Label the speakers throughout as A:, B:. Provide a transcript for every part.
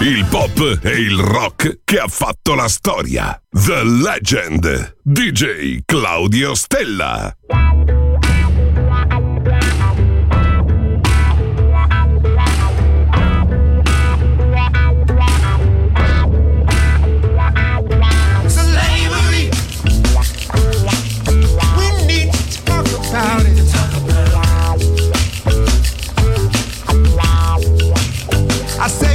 A: Il pop e il rock che ha fatto la storia. The Legend. DJ Claudio Stella.
B: I say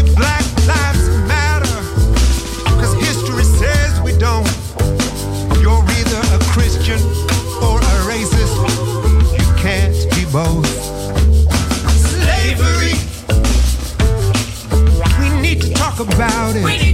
B: about it.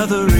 C: another.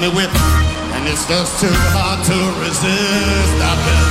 D: Me
A: whipped. And it's just too hard to resist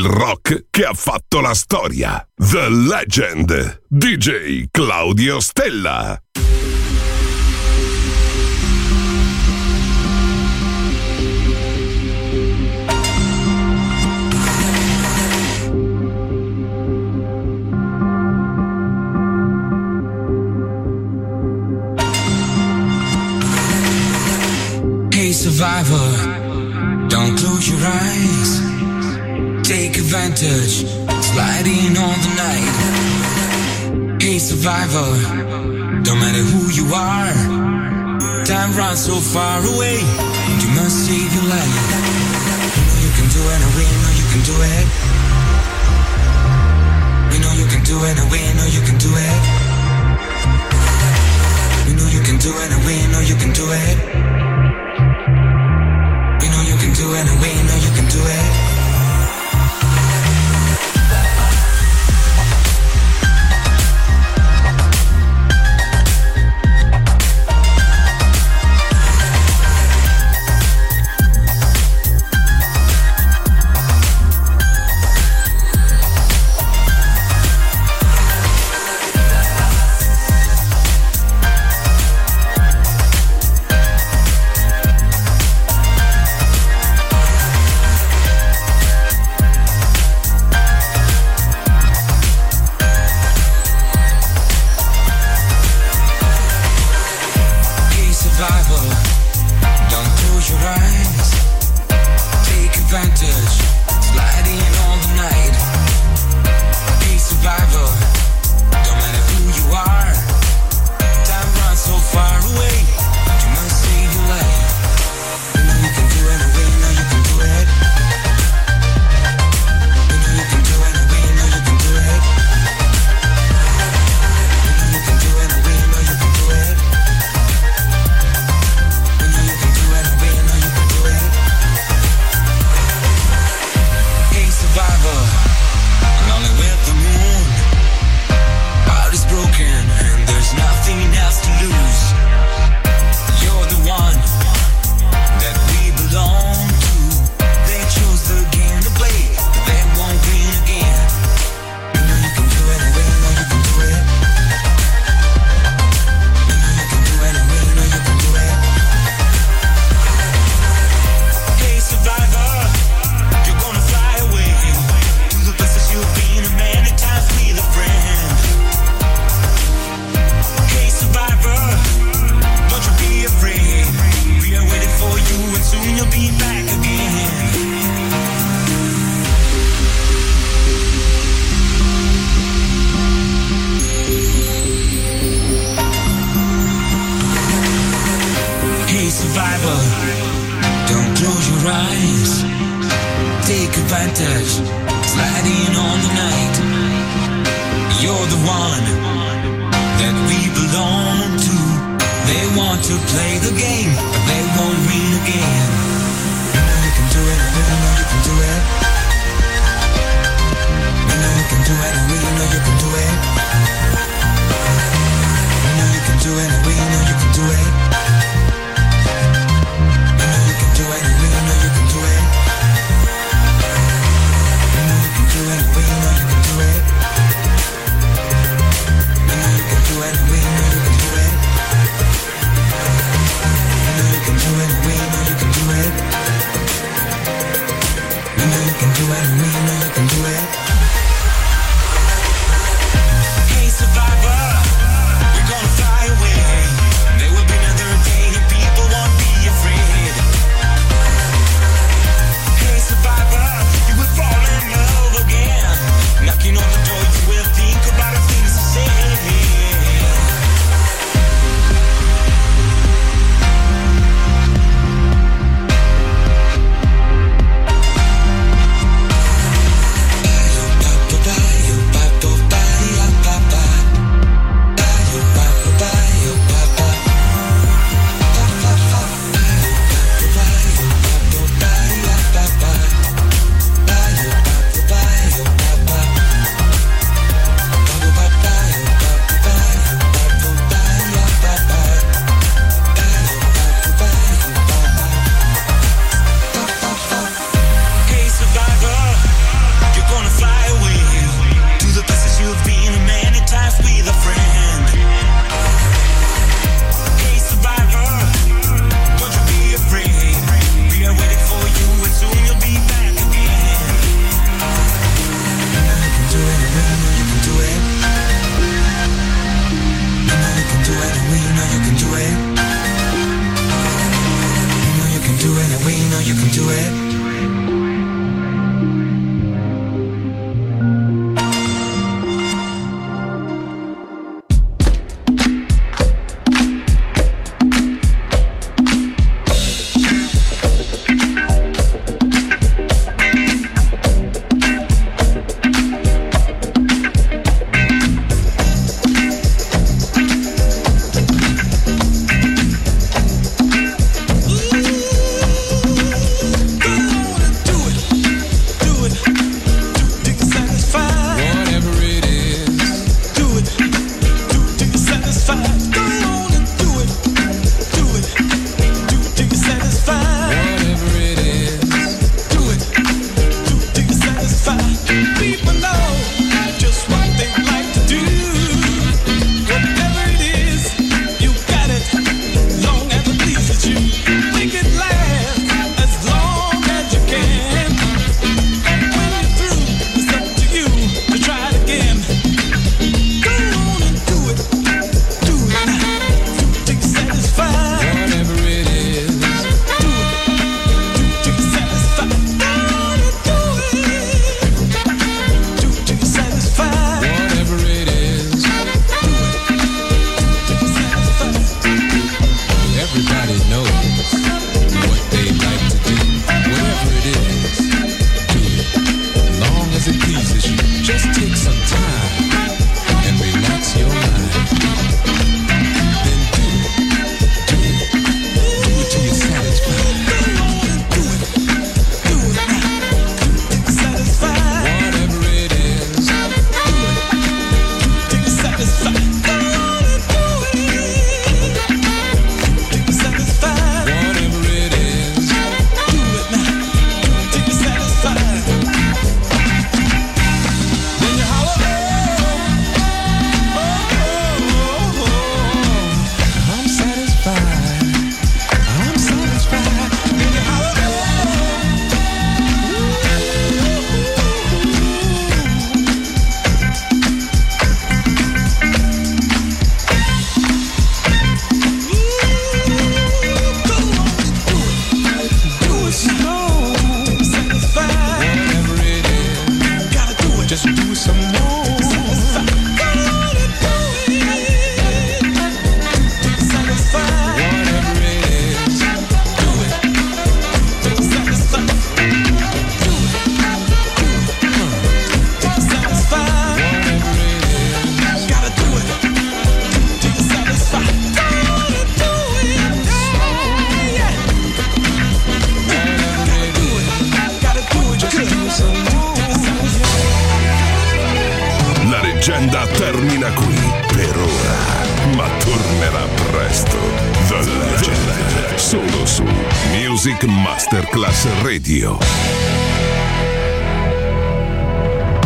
E: il rock che ha fatto la storia. The Legend. DJ Claudio Stella.
F: Survivor, don't close your eyes. Take advantage, slide in on the night. Hey survivor, don't matter who you are. Time runs so far away, you must save your life. You know you can do it, and we know you can do it. We know you can do it, and we know you can do it. We know you can do it, and we know you can do it. We know you can do it, and we